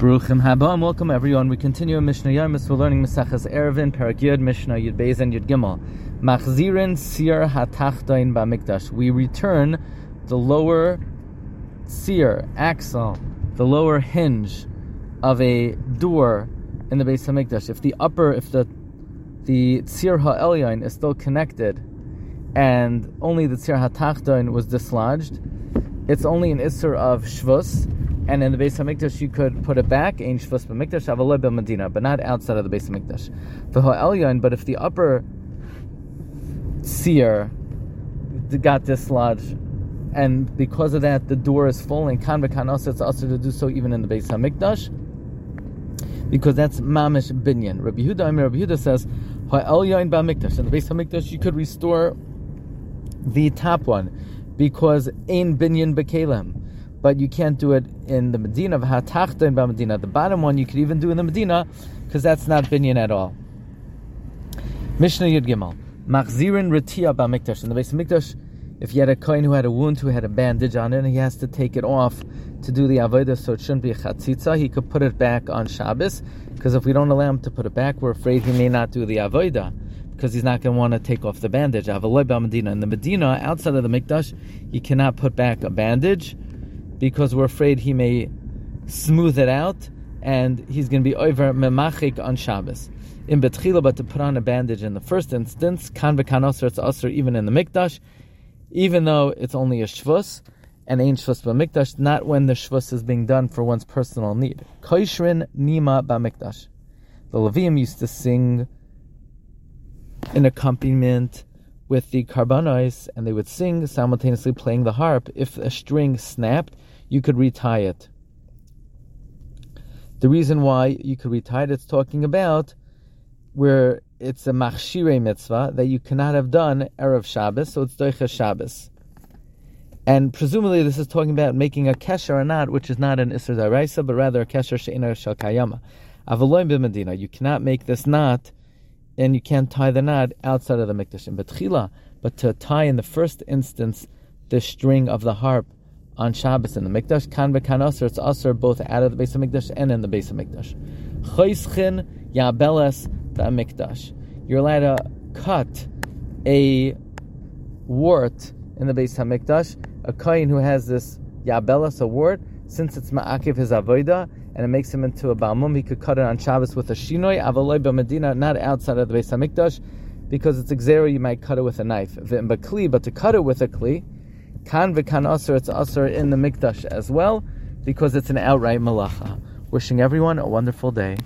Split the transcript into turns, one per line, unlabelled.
Baruchim haba and welcome everyone. We continue in Mishnah Yomis. We're learning Maseches Eiruvin, Perek Mishnah Yud Beis and Yud Gimel. Machzirin Tzir Hatachdain Bamikdash. We return the lower seer, axle, the lower hinge of a door in the Beis Hamikdash. If the upper, if the the Tzir HaElyon is still connected and only the Tzir HaTachdain was dislodged, it's only an Isser of Shvus, and in the Beis Hamikdash you could put it back, Ein Shvus B'Mikdash, Avaloi Medina, but not outside of the Beis Hamikdash. The Ha'elyon, but if the upper seer got dislodged, and because of that the door is full, and Kan V'Kan it's also to do so even in the Beis Hamikdash, because that's Mamish Binyan. Rabbi Yehuda, Rabbi Yehuda says, Ha'elyon B'Mikdash, in the Beis Hamikdash you could restore the top one because in binyan bekelim. But you can't do it in the Medina, v'hatachta in Medina. The bottom one you could even do in the Medina, because that's not binyan at all. Mishnah Yud Gimel. Machzirin retia b'mikdash. In the Beis Hamikdash, if you had a kohen who had a wound, who had a bandage on it, and he has to take it off to do the avodah, so it shouldn't be a chatzitza, he could put it back on Shabbos, because if we don't allow him to put it back, we're afraid he may not do the avodah because he's not going to want to take off the bandage. Medina. In the Medina, outside of the Mikdash, you cannot put back a bandage because we're afraid he may smooth it out and he's going to be over memachik on Shabbos. In Betchila, but to put on a bandage in the first instance, kan v'kan it's aser even in the Mikdash, even though it's only a shvus, and ein shvus b'mikdash, not when the shvus is being done for one's personal need. Koishrin nima b'mikdash. The Levium used to sing an accompaniment with the karbanos, and they would sing simultaneously playing the harp. If a string snapped, you could retie it. The reason why you could retie it, it's talking about where it's a machshire mitzvah that you cannot have done erev Shabbos, so it's doicha Shabbos. And presumably, this is talking about making a kesher or not, which is not an isser daraisa, but rather a kesher she'ina shel kayama. Avaloim b'medina. You cannot make this knot and you can't tie the knot outside of the mikdash in betchila, but to tie in the first instance the string of the harp on Shabbos in the mikdash kan v'kan aser, it's aser both out of the Beis Hamikdash and in the Beis Hamikdash. Choischin yabeles the mikdash. You're allowed to cut a wart in the Beis Hamikdash. A kain who has this yabeles, a wart, since it's ma'akiv his avodah, and it makes him into a balmum. He could cut it on Shabbos with a shinoi, avaloi Medina, not outside of the Beis Hamikdash, because it's exera, you might cut it with a knife. But to cut it with a kli, kan v'kan aser, it's aser in the mikdash as well, because it's an outright malacha. Wishing everyone a wonderful day.